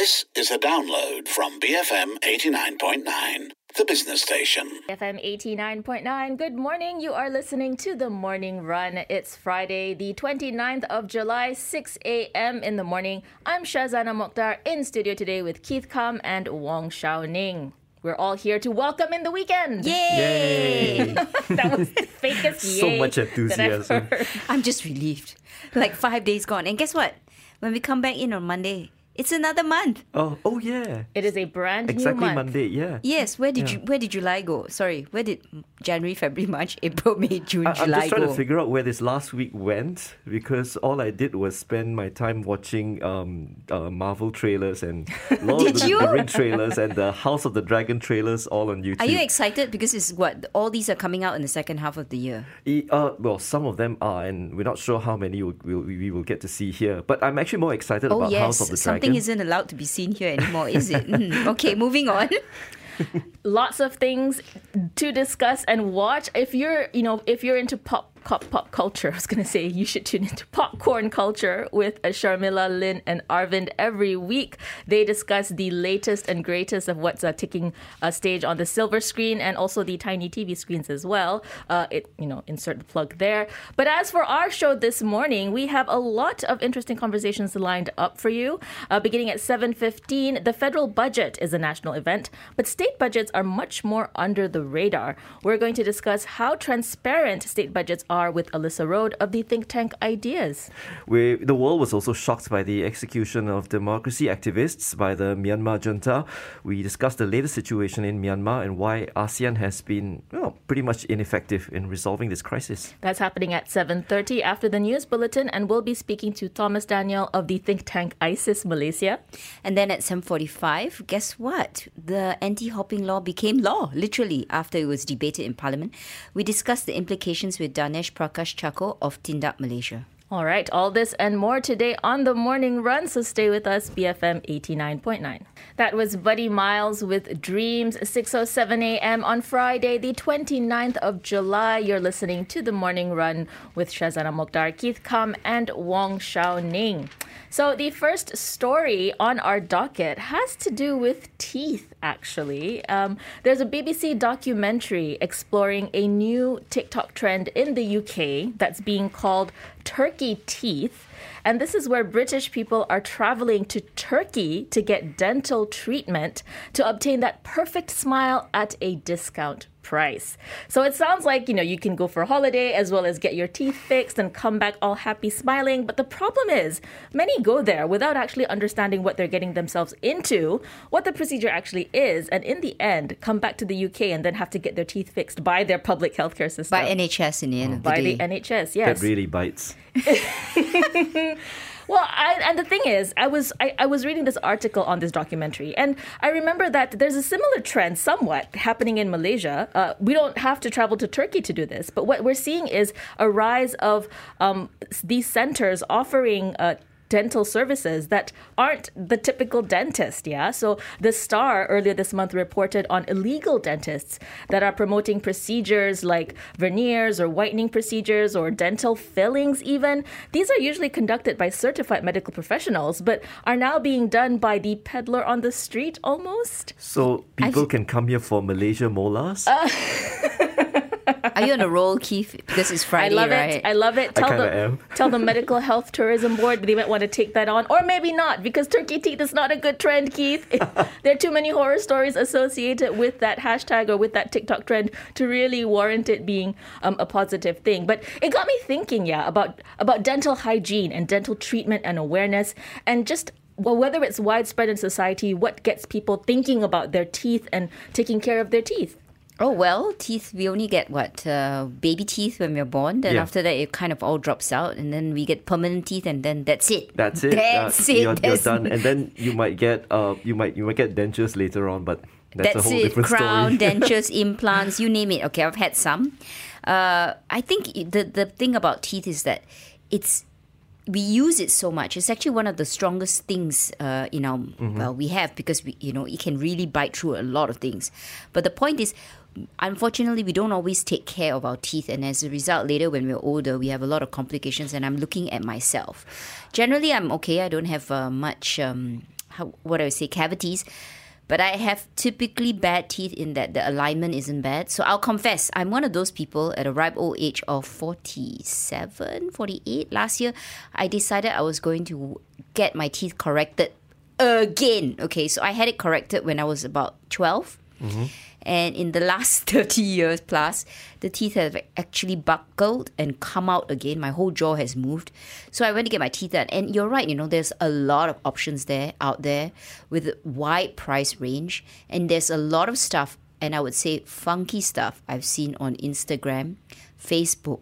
This is a download from BFM 89.9, the business station. FM 89.9. Good morning. You are listening to The Morning Run. It's Friday, the 29th of July, 6 a.m. in the morning. I'm Shazana Mokhtar in studio today with Keith Kam and Wong Shao Ning. We're all here to welcome in the weekend. Yay! that was the fakest So much enthusiasm. I'm just relieved. Like five days gone. And guess what? When we come back in on Monday, it's another month. Oh, oh yeah. It is a brand Exactly new month. Exactly, Monday, yeah. Yes, where did Yeah. you where did July go? Sorry, where did January, February, March, April, May, June, I, I'm just trying go? to figure out where this last week went because all I did was spend my time watching um, uh, Marvel trailers and Lord Did of the, you? the Ring trailers and the House of the Dragon trailers all on YouTube. Are you excited because it's what all these are coming out in the second half of the year? E- uh, well, some of them are, and we're not sure how many we'll, we'll, we will get to see here. But I'm actually more excited Oh about yes, House of the something Dragon. isn't allowed to be seen here anymore, is it? Mm, okay, moving on. lots of things to discuss and watch. If you're, you know, if you're into pop pop, pop culture, I was going to say you should tune into popcorn culture with uh, Sharmila, Lynn, and Arvind every week. They discuss the latest and greatest of what's uh, taking a stage on the silver screen and also the tiny TV screens as well. Uh, it, you know, insert the plug there. But as for our show this morning, we have a lot of interesting conversations lined up for you. Uh, beginning at 7:15, the federal budget is a national event, but state budgets are much more under the radar. We're going to discuss how transparent state budgets are with Alissa Rode of the think tank Ideas. We, the world was also shocked by the execution of democracy activists by the Myanmar junta. We discussed the latest situation in Myanmar and why ASEAN has been well, pretty much ineffective in resolving this crisis. That's happening at 7:30 after the news bulletin and we'll be speaking to Thomas Daniel of the think tank ISIS Malaysia. And then at 7:45, guess what? The anti-hopping law became law literally after it was debated in parliament. We discussed the implications with Danesh Prakash Chako of Tindak Malaysia. All right, all this and more today on the morning run, so stay with us, BFM 89.9. That was Buddy Miles with Dreams, 6.07 a.m. on Friday, the 29th of July. You're listening to the morning run with Shazana Mokhtar, Keith Kam, and Wong Shao Ning. So, the first story on our docket has to do with teeth, actually. Um, there's a BBC documentary exploring a new TikTok trend in the UK that's being called turkey teeth. And this is where British people are traveling to Turkey to get dental treatment to obtain that perfect smile at a discount price. So it sounds like, you know, you can go for a holiday as well as get your teeth fixed and come back all happy smiling. But the problem is, many go there without actually understanding what they're getting themselves into, what the procedure actually is, and in the end, come back to the UK and then have to get their teeth fixed by their public healthcare system. By NHS in the end of the By day. the NHS, yes. That really bites. Well, I, and the thing is, I was I, I was reading this article on this documentary, and I remember that there's a similar trend, somewhat happening in Malaysia. Uh, we don't have to travel to Turkey to do this, but what we're seeing is a rise of um, these centers offering. Uh, dental services that aren't the typical dentist yeah? So the star earlier this month reported on illegal dentists that are promoting procedures like veneers or whitening procedures or dental fillings even. These are usually conducted by certified medical professionals but are now being done by the peddler on the street almost. So people can come here for Malaysia molars? Uh, Are you on a roll, Keith? Because it's Friday, I love right? it. I love it. Tell kinda the am. tell the medical health tourism board that they might want to take that on, or maybe not because turkey teeth is not a good trend, Keith. there are too many horror stories associated with that hashtag or with that TikTok trend to really warrant it being um, a positive thing. But it got me thinking, yeah, about about dental hygiene and dental treatment and awareness, and just well, whether it's widespread in society, what gets people thinking about their teeth and taking care of their teeth. Oh well, teeth. We only get what uh, baby teeth when we're born. Then Yeah. after that, it kind of all drops out, and then we get permanent teeth, and then that's it. That's it. That's Uh, it. You're, you're done, and then you might get uh, you might you might get dentures later on, but that's, That's a whole it. different Crown, story. dentures, implants, you name it. Okay, I've had some. Uh, I think the the thing about teeth is that it's we use it so much. It's actually one of the strongest things uh, in our well we have because we you know it can really bite through a lot of things. But the point is. Unfortunately, we don't always take care of our teeth, and as a result, later when we're older, we have a lot of complications. And I'm looking at myself. Generally, I'm okay. I don't have uh, much um, how, what I say, cavities. But I have typically bad teeth in that the alignment isn't bad. So I'll confess, I'm one of those people at a ripe old age of 47, 48 last year. I decided I was going to get my teeth corrected again. Okay, so I had it corrected when I was about 12. And in the last 30 years plus, the teeth have actually buckled and come out again. My whole jaw has moved. So I went to get my teeth done. And you're right, you know, there's a lot of options there out there with a wide price range. And there's a lot of stuff, and I would say funky stuff I've seen on Instagram, Facebook,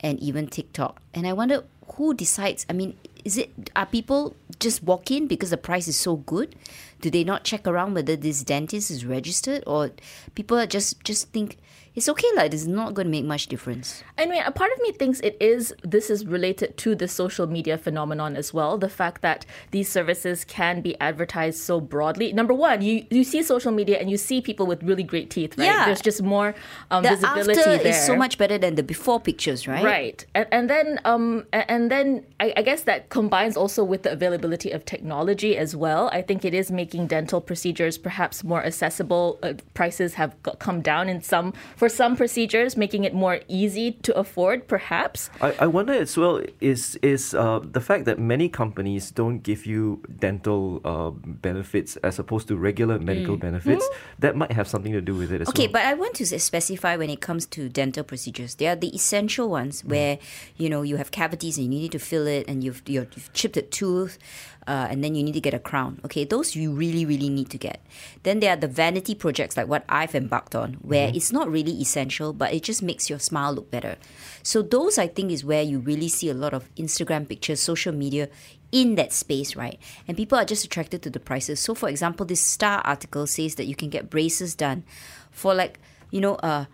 and even TikTok. And I wonder who decides. I mean, is it are people just walk in because the price is so good? Do they not check around whether this dentist is registered, or people just just think it's okay, like it's not going to make much difference. I mean, a part of me thinks it is. This is related to the social media phenomenon as well. The fact that these services can be advertised so broadly. Number one, you you see social media and you see people with really great teeth. Right? Yeah. There's just more um, The visibility after there. is so much better than the before pictures, right? Right, and, and then um, and then I, I guess that combines also with the availability of technology as well. I think it is making dental procedures perhaps more accessible. Uh, prices have got, come down in some for some procedures, making it more easy to afford. Perhaps I, I wonder as well is is uh, the fact that many companies don't give you dental uh, benefits as opposed to regular medical benefits. That might have something to do with it as Mm. Okay, well. but I want to specify when it comes to dental procedures. They are the essential ones where you know you have cavities and you need to fill it, and you've you're, you've chipped a tooth, uh, and then you need to get a crown. Okay, those you really really need to get. Then there are the vanity projects like what I've embarked on, where it's not really essential, but it just makes your smile look better. So those I think is where you really see a lot of Instagram pictures, social media in that space, right? And people are just attracted to the prices. So, for example, this Star article says that you can get braces done for like, you know, a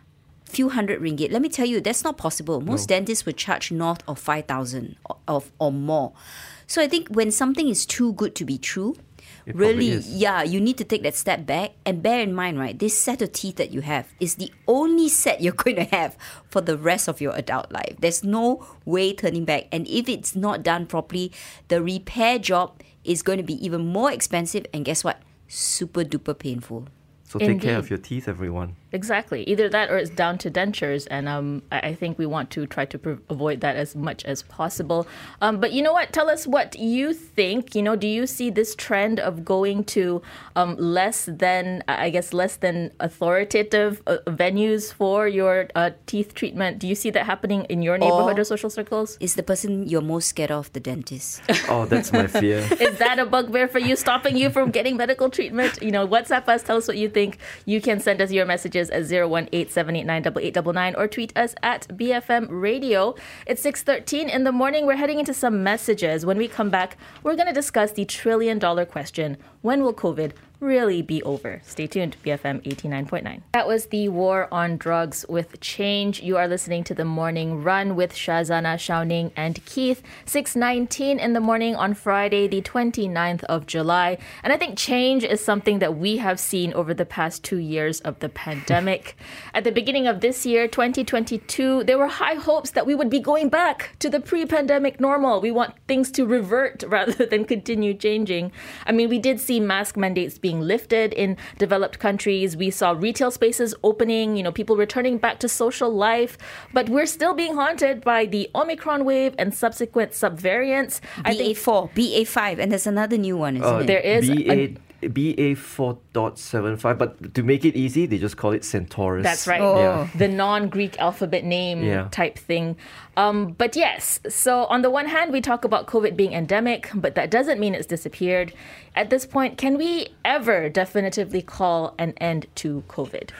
few hundred ringgit. Let me tell you, that's not possible. Most dentists would charge north of 5,000 or, of, or more. So, I think when something is too good to be true, It really, yeah, you need to take that step back and bear in mind, right? This set of teeth that you have is the only set you're going to have for the rest of your adult life. There's no way turning back. And if it's not done properly, the repair job is going to be even more expensive. And guess what? Super duper painful. So take care of your teeth, everyone. Exactly. Either that or it's down to dentures. And um, I, I think we want to try to pre- avoid that as much as possible. Um, but you know what? Tell us what you think. You know, do you see this trend of going to um, less than, I guess, less than authoritative uh, venues for your uh, teeth treatment? Do you see that happening in your neighborhood or, social circles? Is the person you're most scared of the dentist? Oh, that's my fear. Is that a bugbear for you, stopping you from getting medical treatment? You know, WhatsApp us, tell us what you think. You can send us your messages at 018-789-8899 or tweet us at BFM Radio. It's 6.13 in the morning. We're heading into some messages. When we come back, we're going to discuss the trillion dollar question. When will COVID really be over? Stay tuned, BFM 89.9. That was the War on Drugs with Change. You are listening to The Morning Run with Shazana, Shao Ning, and Keith. 6.19 in the morning on Friday, the 29th of July. And I think change is something that we have seen over the past two years of the pandemic. At the beginning of this year, 2022, there were high hopes that we would be going back to the pre-pandemic normal. We want things to revert rather than continue changing. I mean, we did see mask mandates being lifted in developed countries. We saw retail spaces opening, you know, people returning back to social life, but we're still being haunted by the Omicron wave and subsequent subvariants. I think BA4, BA5, and there's another new one, isn't Uh, it? There is BA, BA 4.75, but to make it easy, they just call it Centaurus. That's right. Oh. Yeah. The non Greek alphabet name Yeah. type thing. Um, but yes, so on the one hand, we talk about COVID being endemic, but that doesn't mean it's disappeared. At this point, can we ever definitively call an end to COVID?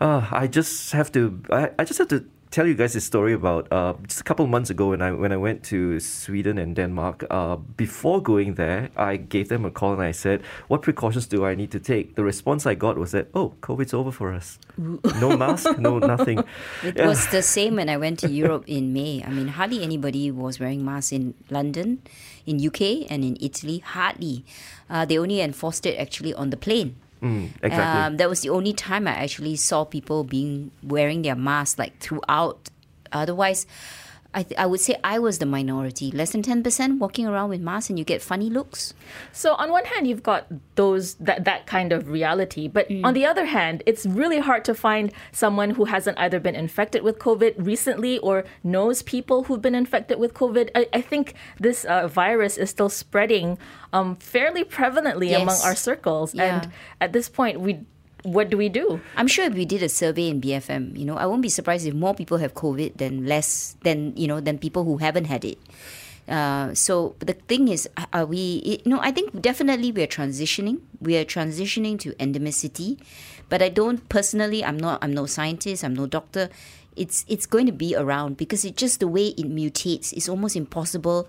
Uh, I just have to. I, I just have to tell you guys this story about uh, just a couple of months ago when I when I went to Sweden and Denmark. Uh, before going there, I gave them a call and I said, "What precautions do I need to take?" The response I got was that, "Oh, COVID's over for us. No mask, no nothing." It Yeah. was the same when I went to Europe in May. I mean, hardly anybody was wearing masks in London, in UK, and in Italy. Hardly. Uh, they only enforced it actually on the plane. Mm, exactly. Um, that was the only time I actually saw people being wearing their masks like throughout. Otherwise, I, th- I would say I was the minority, less than 10% walking around with masks and you get funny looks. So on one hand, you've got those that that kind of reality, but on the other hand, it's really hard to find someone who hasn't either been infected with COVID recently or knows people who've been infected with COVID. I, I think this uh, virus is still spreading um, fairly prevalently Yes. among our circles, and at this point, we what do we do? I'm sure if we did a survey in BFM, you know, I won't be surprised if more people have COVID than less than you know than people who haven't had it. Uh, so the thing is, are we? You know, I think definitely we are transitioning. We are transitioning to endemicity, but I don't personally. I'm not. I'm no scientist. I'm no doctor. It's it's going to be around because it's just the way it mutates. It's almost impossible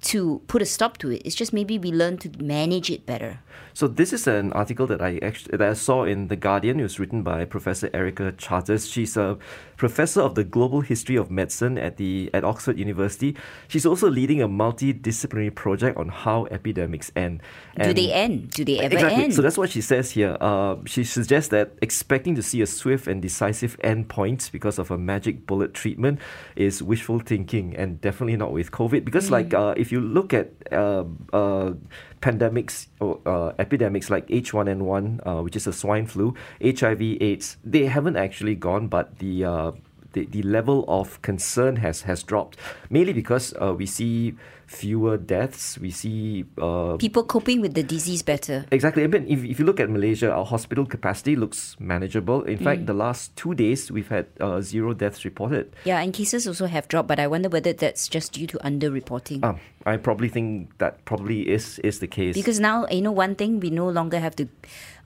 to put a stop to it. It's just maybe we learn to manage it better. So this is an article that I actually that I saw in the Guardian. It was written by Professor Erica Charters. She's a professor of the global history of medicine at the at Oxford University. She's also leading a multidisciplinary project on how epidemics end. Do they end? Do they ever Exactly. end? So that's what she says here. Uh, she suggests that expecting to see a swift and decisive end point because of a magic bullet treatment is wishful thinking, and definitely not with COVID. Because, like, uh, if you look at uh, uh, pandemics or uh, epidemics like H1N1, uh, which is a swine flu, HIV/AIDS, they haven't actually gone, but the uh, the, the level of concern has has dropped mainly because uh, we see fewer deaths we see uh, People coping with the disease better. Exactly. I mean, if, if you look at Malaysia, our hospital capacity looks manageable. In fact, the last two days, we've had uh, zero deaths reported. Yeah, and cases also have dropped, but I wonder whether that's just due to underreporting. Um, I probably think that probably is is the case. because now you know one thing, we no longer have to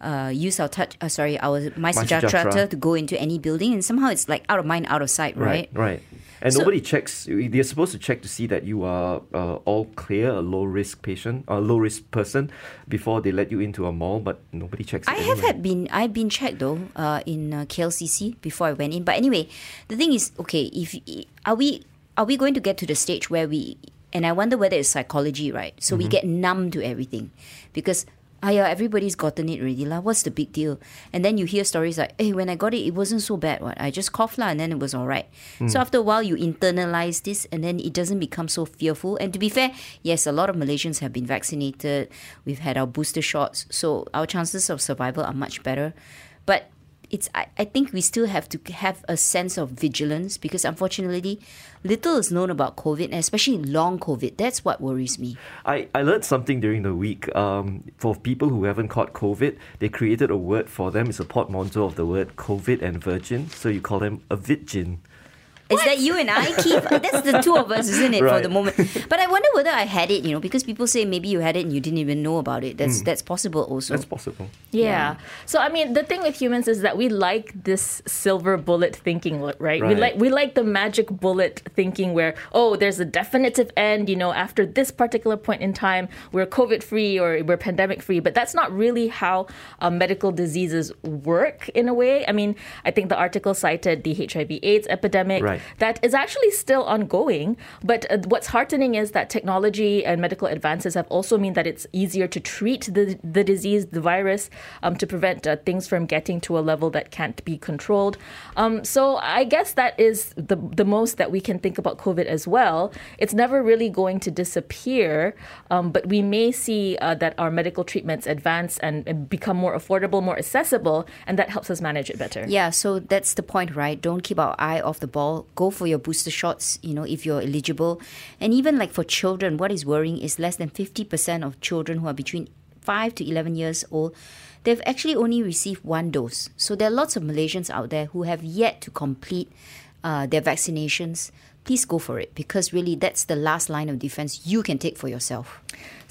uh, use our touch. Uh, sorry, our MySejahtera. Jatra to go into any building, and somehow it's like out of mind, out of sight, right? right, right. And So- nobody checks. They're supposed to check to see that you are uh, all clear, a low risk patient, a low risk person, before they let you into a mall. But nobody checks. I it have had been I've been checked though uh, in uh, KLCC before I went in. But anyway, the thing is, okay, if are we are we going to get to the stage where we and I wonder whether it's psychology, right? So we get numb to everything because. Ah, yeah, everybody's gotten it already lah. What's the big deal? And then you hear stories like, "Hey, when I got it, it wasn't so bad. What I just coughed lah, and then it was all right." So after a while, you internalize this, and then it doesn't become so fearful. And to be fair, yes, a lot of Malaysians have been vaccinated. We've had our booster shots, so our chances of survival are much better. But it's I, I think we still have to have a sense of vigilance because unfortunately, little is known about COVID, especially long COVID. That's what worries me. I, I learned something during the week. Um, for people who haven't caught COVID, they created a word for them. It's a portmanteau of the word COVID and virgin. So you call them a virgin. Is that you and I, Keith? That's the two of us, isn't it, for the moment? But I wonder whether I had it, you know, because people say maybe you had it and you didn't even know about it. That's that's possible also. That's possible. Yeah. So I mean, the thing with humans is that we like this silver bullet thinking, right? We like we like the magic bullet thinking, where oh, there's a definitive end. You know, after this particular point in time, we're COVID free or we're pandemic free. But that's not really how uh, medical diseases work in a way. I mean, I think the article cited the HIV/AIDS epidemic Right. That is actually still ongoing. But uh, what's heartening is that technology and medical advances have also mean that it's easier to treat the the disease, the virus, um, to prevent uh, things from getting to a level that can't be controlled. Um, so I guess that is the the most that we can think about COVID as well. It's never really going to disappear, um, but we may see uh, that our medical treatments advance and, and become more affordable, more accessible, and that helps us manage it better. Yeah, so that's the point, right? Don't keep our eye off the ball. Go for your booster shots, you know, if you're eligible. And even like for children, what is worrying is less than 50% of children who are between 5 to 11 years old, they've actually only received one dose. So there are lots of Malaysians out there who have yet to complete uh, their vaccinations. Please go for it because really that's the last line of defense you can take for yourself.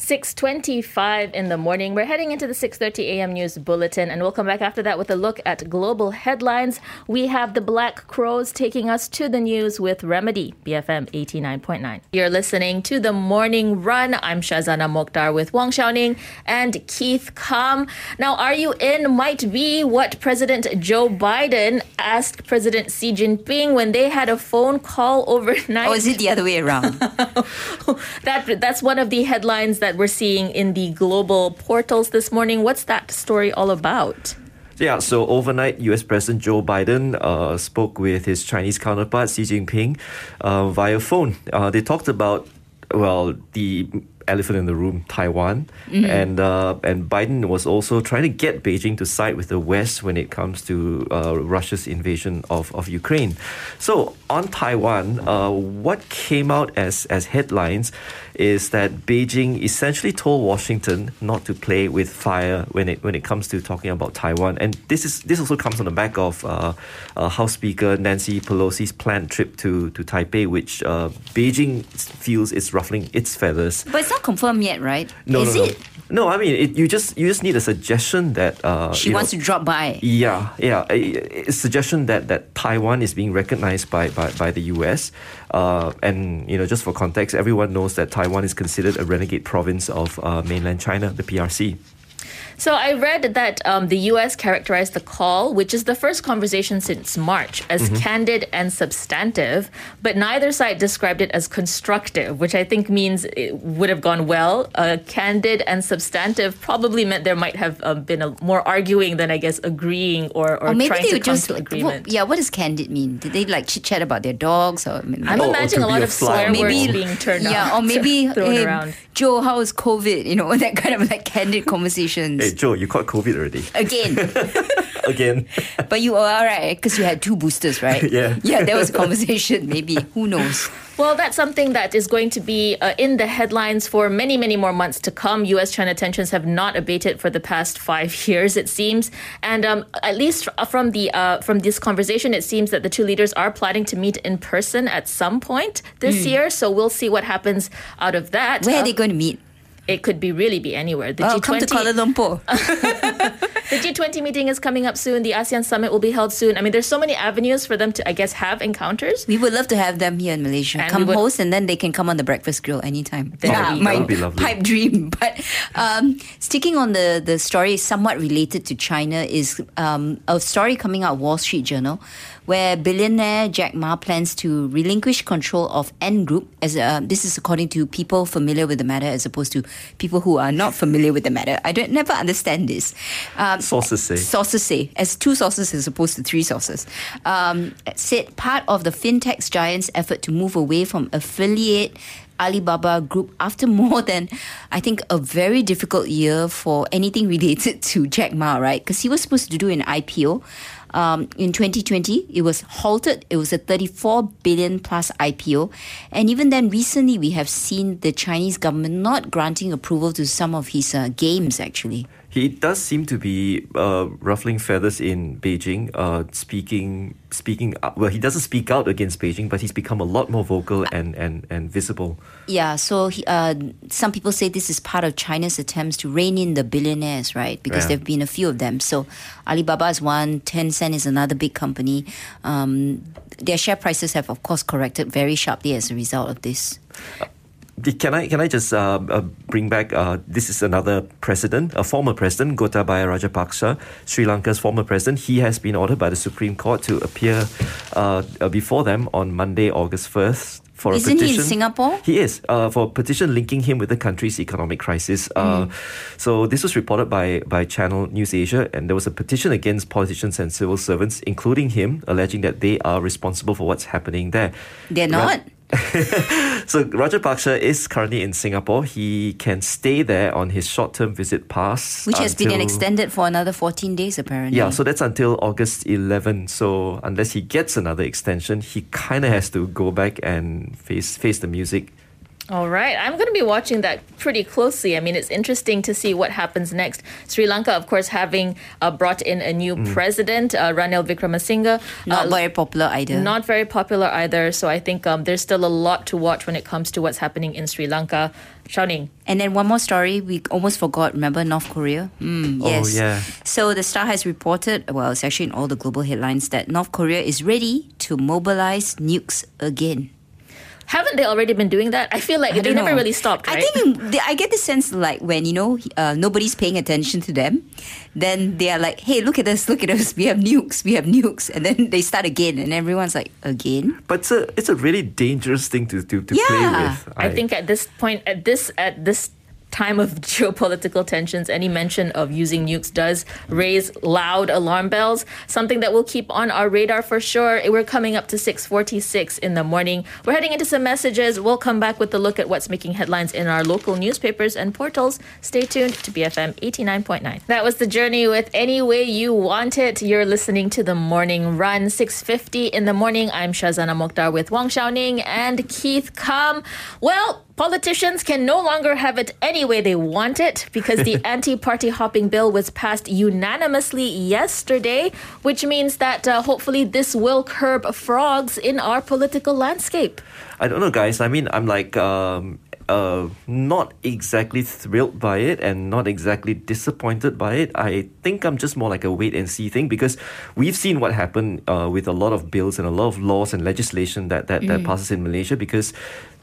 6:25 in the morning. We're heading into the 6:30 a.m. news bulletin and we'll come back after that with a look at global headlines. We have the Black Crowes taking us to the news with Remedy, BFM 89.9. You're listening to the Morning Run. I'm Shazana Mokhtar with Wong Shao Ning and Keith Kam. Now, are you in might be what President Joe Biden asked President Xi Jinping when they had a phone call overnight? Or oh, is it the other way around? that that's one of the headlines that we're seeing in the global portals this morning. What's that story all about? Yeah, so overnight, US President Joe Biden uh, spoke with his Chinese counterpart Xi Jinping uh, via phone. Uh, they talked about, well, the elephant in the room, Taiwan, and uh, and Biden was also trying to get Beijing to side with the West when it comes to uh, Russia's invasion of, of Ukraine. So on Taiwan, uh, what came out as as headlines is that Beijing essentially told Washington not to play with fire when it when it comes to talking about Taiwan, and this is this also comes on the back of uh, uh, House Speaker Nancy Pelosi's planned trip to to Taipei, which uh, Beijing feels is ruffling its feathers. But it's not confirmed yet, right? No, Is no, it? no. No, I mean, it, you just you just need a suggestion that uh, She wants know, to drop by. yeah, yeah. A, a suggestion that, that Taiwan is being recognized by, by, by the US. Uh, and, you know, just for context, everyone knows that Taiwan is considered a renegade province of uh, mainland China, the PRC. So I read that um, the U.S. characterized the call, which is the first conversation since March, as Mm-hmm. candid and substantive, but neither side described it as constructive, which I think means it would have gone well. Uh, candid and substantive probably meant there might have um, been a, more arguing than I guess agreeing or, or, Or maybe trying they to would come just to like, agreement. what, yeah. What does candid mean? Did they like chit chat about their dogs or? I mean, I'm Or- or imagining to a lot a of fly swear on words wall. being turned yeah, out, or maybe thrown hey, around. Joe, how is COVID? You know that kind of like candid conversations. Hey, Joe, you caught COVID already. Again, Again. but you are all right because you had two boosters, right? Yeah. yeah. There was a conversation. Maybe who knows? Well, that's something that is going to be uh, in the headlines for many, many more months to come. U.S. China tensions have not abated for the past five years, it seems. And um, at least from the uh, from this conversation, it seems that the two leaders are planning to meet in person at some point this year. So we'll see what happens out of that. Where Uh, are they going to meet? It could be really be anywhere. The Oh, come to Kuala Lumpur. the G20 meeting is coming up soon. The ASEAN summit will be held soon. I mean, there's so many avenues for them to, I guess, have encounters. We would love to have them here in Malaysia. And come would- host, and then they can come on the breakfast grill anytime. There yeah, we my That would be lovely. pipe dream. But um, sticking on the the story, somewhat related to China, is um, a story coming out of Wall Street Journal, where billionaire Jack Ma plans to relinquish control of Ant Group. As uh, this is according to people familiar with the matter, as opposed to people who are not familiar with the matter. I don't never understand this. Um, Sources say. sources say, as two sources as opposed to three sources, um, said part of the fintech giant's effort to move away from affiliate Alibaba Group after more than, I think, a very difficult year for anything related to Jack Ma, right? Because he was supposed to do an IPO. Um, in 2020, it was halted. It was a 34 billion plus IPO. And even then, recently, we have seen the Chinese government not granting approval to some of his uh, games, actually. He does seem to be uh, ruffling feathers in Beijing, uh, speaking, speaking. Up, well, he doesn't speak out against Beijing, but he's become a lot more vocal and, and, and visible. Yeah, so he, uh, some people say this is part of China's attempts to rein in the billionaires, right? Because Yeah. there have been a few of them. So Alibaba is one, Tencent is another big company. Um, their share prices have, of course, corrected very sharply as a result of this. Can I can I just uh, uh, bring back? Uh, this is another president, a former president, Gotabaya Rajapaksa, Sri Lanka's former president. He has been ordered by the Supreme Court to appear uh, uh, before them on Monday, August first. For Isn't a he in petition. Singapore? He is uh, for a petition linking him with the country's economic crisis. Uh, Hmm. So this was reported by by Channel News Asia, and there was a petition against politicians and civil servants, including him, alleging that they are responsible for what's happening there. They're Ra- not? Roger Rajapaksa is currently in Singapore. He can stay there on his short-term visit pass, Which has been extended for another 14 days, apparently. Yeah, so that's until August 11. So unless he gets another extension, he kind of has to go back and face face the music. All right. I'm going to be watching that pretty closely. I mean, it's interesting to see what happens next. Sri Lanka, of course, having uh, brought in a new president, uh, Ranil Wickremesinghe. Not uh, very popular either. Not very popular either. So I think um, there's still a lot to watch when it comes to what's happening in Sri Lanka. Shao Ning. And then one more story we almost forgot. Remember North Korea? Mm, Oh, yes. yeah. So the Star has reported, well, it's actually in all the global headlines, that North Korea is ready to mobilize nukes again. Haven't they already been doing that? I feel like I they don't never know. really stopped, right? I think they, I get the sense like when you know uh, nobody's paying attention to them, then they are like, "Hey, look at us! Look at us! We have nukes! We have nukes!" And then they start again, and everyone's like, "Again?" But it's a, it's a really dangerous thing to, to, to play Yeah. with. I think at this point, at this at this time of geopolitical tensions, any mention of using nukes does raise loud alarm bells. Something that we'll keep on our radar for sure. We're coming up to 6:46 in the morning. We're heading into some messages. We'll come back with a look at what's making headlines in our local newspapers and portals. Stay tuned to BFM 89.9. That was the journey with Any Way You Want It. You're listening to the Morning Run, 6:50 in the morning. I'm Shazana Mokhtar with Wong Shao Ning and Keith Kam. Well, Politicians can no longer have it any way they want it because the anti party hopping bill was passed unanimously yesterday, which means that uh, hopefully this will curb frogs in our political landscape. I don't know, guys. I mean, I'm like, um, uh, not exactly thrilled by it and not exactly disappointed by it. I think I'm just more like a wait and see thing because we've seen what happened uh, with a lot of bills and a lot of laws and legislation that, that, that passes in Malaysia because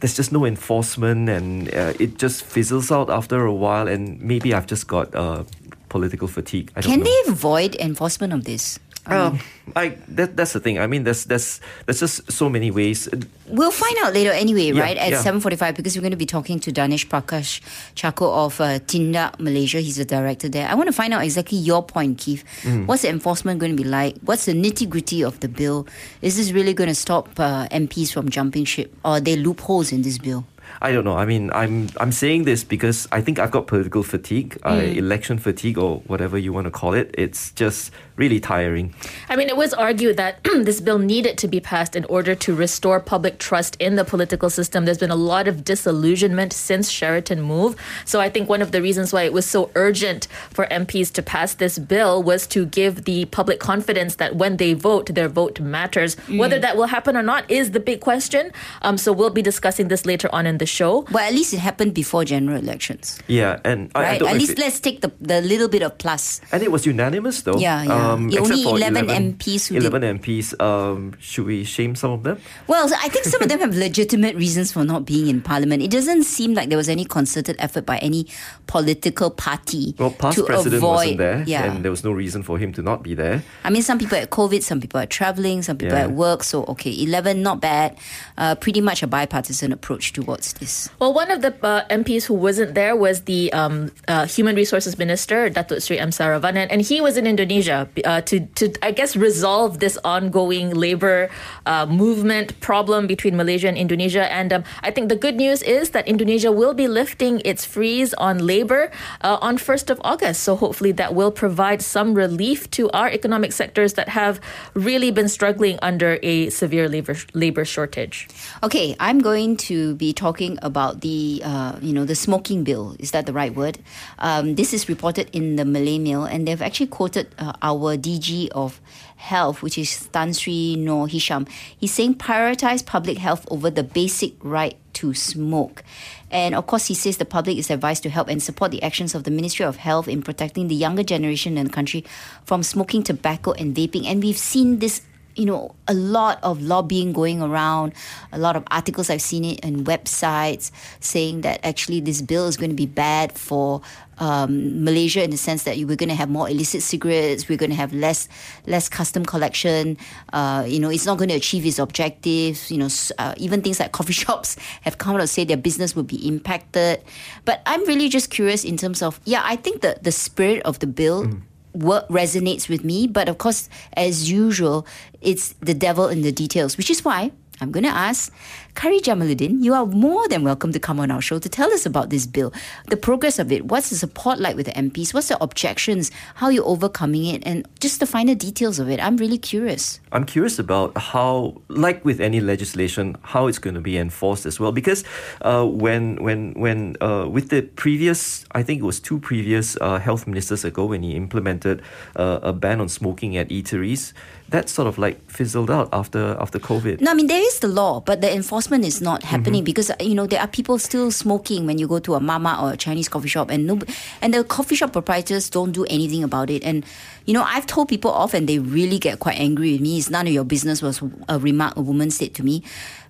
there's just no enforcement and uh, it just fizzles out after a while. And maybe I've just got uh, political fatigue. Can know. they avoid enforcement of this? Um, I that, that's the thing. I mean, there's there's there's just so many ways. We'll find out later anyway, Yeah, right? At yeah. 7.45 because we're going to be talking to Danesh Prakash Chacko of uh, Tindak Malaysia. He's the director there. I want to find out exactly your point, Keith. Mm. What's the enforcement going to be like? What's the nitty gritty of the bill? Is this really going to stop uh, MPs from jumping ship? Or are there loopholes in this bill? I don't know. I mean, I'm I'm saying this because I think I've got political fatigue, uh, Mm. election fatigue, or whatever you want to call it. It's just really tiring. I mean, it was argued that this bill needed to be passed in order to restore public trust in the political system. There's been a lot of disillusionment since Sheraton move. So I think one of the reasons why it was so urgent for MPs to pass this bill was to give the public confidence that when they vote, their vote matters. Whether that will happen or not is the big question. Um, so we'll be discussing this later on in the show. But at least it happened before general elections, Yeah, and I, I right? don't At least it- let's take the, the little bit of plus. and it was unanimous though. Yeah, yeah. Um, Yeah, only for 11 MPs who did- Eleven MPs. Um, should we shame some of them? Well, I think some of them have legitimate reasons for not being in parliament. It doesn't seem like there was any concerted effort by any political party Well, past to president avoid. wasn't there, Yeah, and there was no reason for him to not be there. I mean, some people had COVID, some people are traveling, some people Yeah. at work. So, okay, 11, not bad. Uh, pretty much a bipartisan approach towards this. Well, one of the uh, MPs who wasn't there was the um, uh, Human Resources Minister, Datuk Sri M. Saravanan, and he was in Indonesia uh, to, to, I guess, resolve this ongoing labor uh, movement problem between Malaysia and Indonesia. And um, I think the good news is that Indonesia will be lifting its freeze on labor uh, on 1st of August. So hopefully that will provide some relief to our economic sectors that have really been struggling under a severe labor labor shortage. Okay, I'm going to be talking about the, uh, you know, the smoking bill. Is that the right word? Um, this is reported in the Malay Mail, and they've actually quoted uh, our DG of Health, which is Tan Sri Noor Hisham. He's saying prioritize public health over the basic right to smoke. And of course, he says the public is advised to help and support the actions of the Ministry of Health in protecting the younger generation in the country from smoking tobacco and vaping. And we've seen this you know, a lot of lobbying going around, a lot of articles I've seen it in websites saying that actually this bill is going to be bad for um, Malaysia in the sense that we're going to have more illicit cigarettes, we're going to have less less custom collection. Uh, you know, it's not going to achieve its objectives. You know, uh, even things like coffee shops have come out to say their business will be impacted. But I'm really just curious in terms of yeah, I think the the spirit of the bill work resonates with me. But of course, as usual, it's the devil in the details, which is why I'm going to ask Khairy Jamaluddin. You are more than welcome to come on our show to tell us about this bill, the progress of it, what's the support like with the MPs, what's the objections, how you're overcoming it, and just the finer details of it. I'm really curious. I'm curious about how, like with any legislation, how it's going to be enforced as well. Because uh, when when when uh, with the previous, I think it was two previous uh, health ministers ago, when he implemented uh, a ban on smoking at eateries, that sort of like fizzled out after after COVID. No, I mean there is the law, but the enforcement is not happening mm-hmm. because you know there are people still smoking when you go to a mama or a Chinese coffee shop, and no, and the coffee shop proprietors don't do anything about it. And you know, I've told people off, and they really get quite angry with me. It's none of your business, was a remark a woman said to me.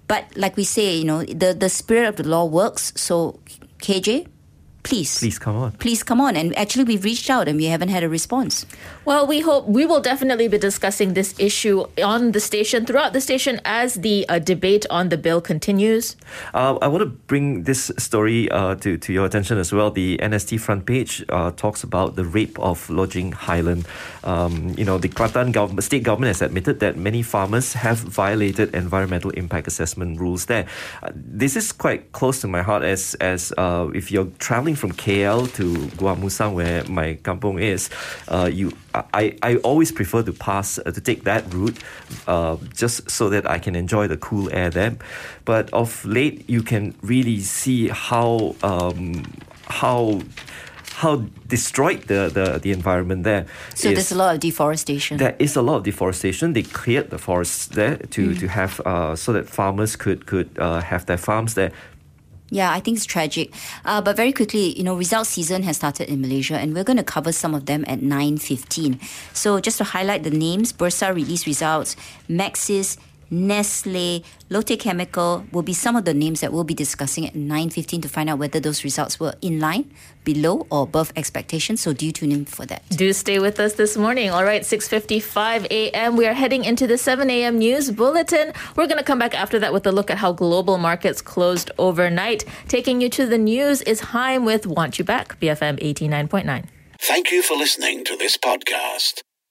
But like we say, you know, the the spirit of the law works. So, KJ, please, Please come on. please come on. And actually, we've reached out and we haven't had a response. Well, we hope we will definitely be discussing this issue on the station, throughout the station, as the uh, debate on the bill continues. Uh, I want to bring this story uh, to, to your attention as well. The NST front page uh, talks about the rape of Lojing Highland. Um, you know, the Kelantan government, state government has admitted that many farmers have violated environmental impact assessment rules there. Uh, this is quite close to my heart as, as uh, if you're traveling from KL to Gua Musang, where my kampong is, uh, you I, I always prefer to pass uh, to take that route uh, just so that I can enjoy the cool air there. But of late, you can really see how um, how how destroyed the, the, the environment there. So is. there's a lot of deforestation. There is a lot of deforestation. They cleared the forests there to, to have uh, so that farmers could could uh, have their farms there. Yeah, I think it's tragic. Uh, but very quickly, you know, results season has started in Malaysia, and we're going to cover some of them at 9.15. So just to highlight the names, Bursa released results, Maxis, Nestle, Lotte Chemical will be some of the names that we'll be discussing at 9.15 to find out whether those results were in line, below, or above expectations. So do tune in for that. Do stay with us this morning. All right, 6:55 a.m. We are heading into the 7 a.m. news bulletin. We're going to come back after that with a look at how global markets closed overnight. Taking you to the news is Haim with Want You Back, BFM 89.9. Thank you for listening to this podcast.